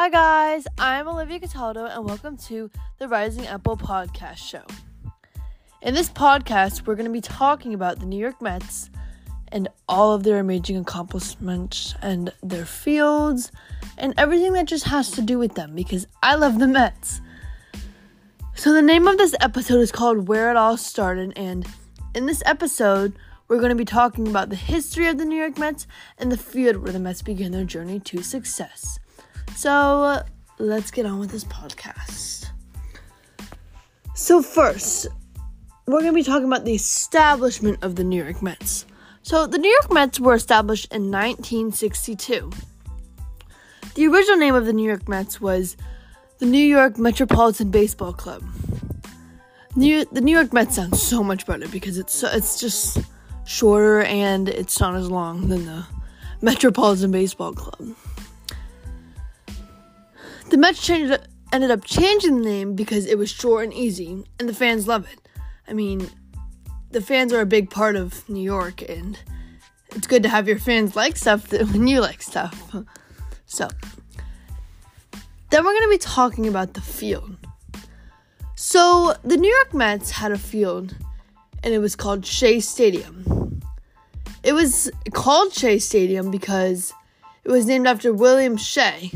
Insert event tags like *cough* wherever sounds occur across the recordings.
Hi, guys, I'm Olivia Cataldo, and welcome to the Rising Apple Podcast Show. In this podcast, we're going to be talking about the New York Mets and all of their amazing accomplishments and their fields and everything that just has to do with them because I love the Mets. So, the name of this episode is called Where It All Started, and in this episode, we're going to be talking about the history of the New York Mets and the field where the Mets began their journey to success. So, let's get on with this podcast. So, first, we're going to be talking about the establishment of the New York Mets. So, the New York Mets were established in 1962. The original name of the New York Mets was the New York Metropolitan Baseball Club. New, the New York Mets sounds so much better because it's it's just shorter and it's not as long than the Metropolitan Baseball Club. The Mets changed, ended up changing the name because it was short and easy, and the fans love it. I mean, the fans are a big part of New York, and it's good to have your fans like stuff when you like stuff. *laughs* So, then we're going to be talking about the field. So, the New York Mets had a field, and it was called Shea Stadium. It was called Shea Stadium because it was named after William Shea,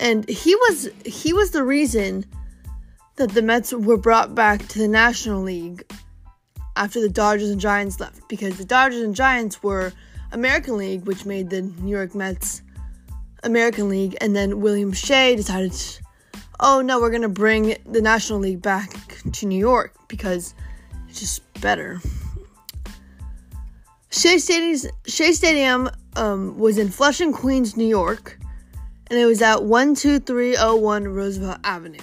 and he was he was the reason that the Mets were brought back to the National League after the Dodgers and Giants left because the Dodgers and Giants were American League, which made the New York Mets American League, and then William Shea decided, oh no, we're gonna bring the National League back to New York because it's just better. Shea Stadium, Shea Stadium um, was in Flushing, Queens, New York and it was at 12301 Roosevelt Avenue.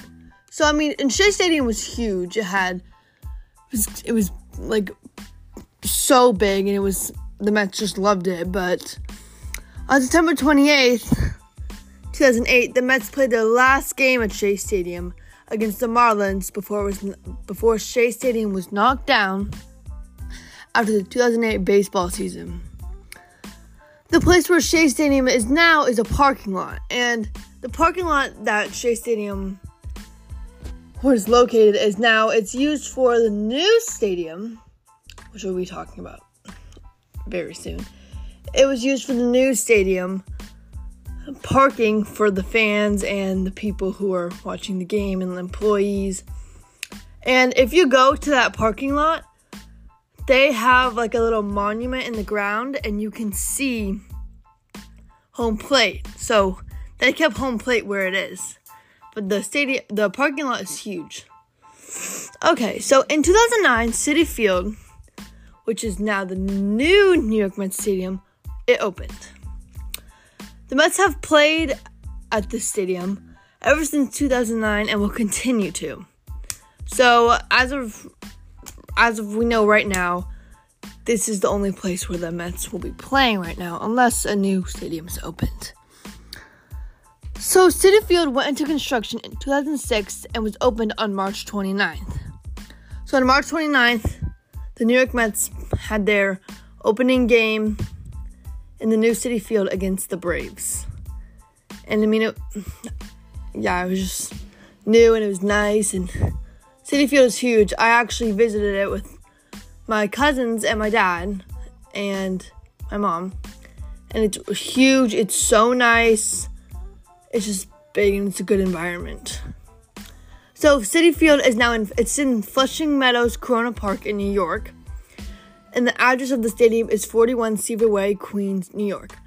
So I mean, and Shea Stadium was huge. It had it was, it was like so big, and it was the Mets just loved it. But on September 28th, 2008, the Mets played their last game at Shea Stadium against the Marlins before was before Shea Stadium was knocked down after the 2008 baseball season. The place where Shea Stadium is now is a parking lot, and the parking lot that Shea Stadium was located is now it's used for the new stadium, which we'll be talking about very soon. It was used for the new stadium, parking for the fans and the people who are watching the game and the employees. And if you go to that parking lot, they have like a little monument in the ground and you can see home plate. So they kept home plate where it is. But the stadium the parking lot is huge. Okay, so in 2009, Citi Field, which is now the new New York Mets stadium, it opened. The Mets have played at this stadium ever since 2009 and will continue to. So, as of as we know right now, this is the only place where the Mets will be playing right now, unless a new stadium is opened. So, Citi Field went into construction in 2006 and was opened on March 29th. So, on March 29th, the New York Mets had their opening game in the new Citi Field against the Braves. And I mean, it, yeah, it was just new and it was nice and Citi Field is huge. I actually visited it with my cousins and my dad and my mom. And it's huge. It's so nice. It's just big and it's a good environment. So Citi Field is now in it's in Flushing Meadows Corona Park in New York. And the address of the stadium is 41 Seaver Way, Queens, New York.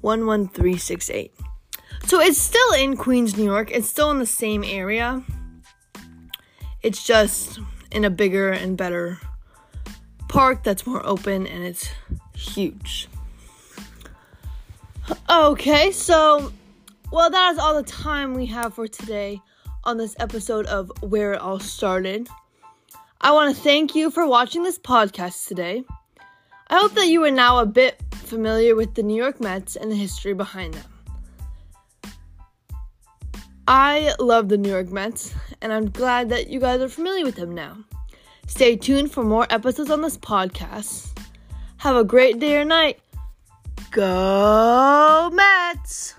11368. So it's still in Queens, New York. It's still in the same area. It's just in a bigger and better park that's more open and it's huge. Okay, so well, that is all the time we have for today on this episode of Where It All Started. I want to thank you for watching this podcast today. I hope that you are now a bit familiar with the New York Mets and the history behind them. I love the New York Mets, and I'm glad that you guys are familiar with them now. Stay tuned for more episodes on this podcast. Have a great day or night. Go Mets!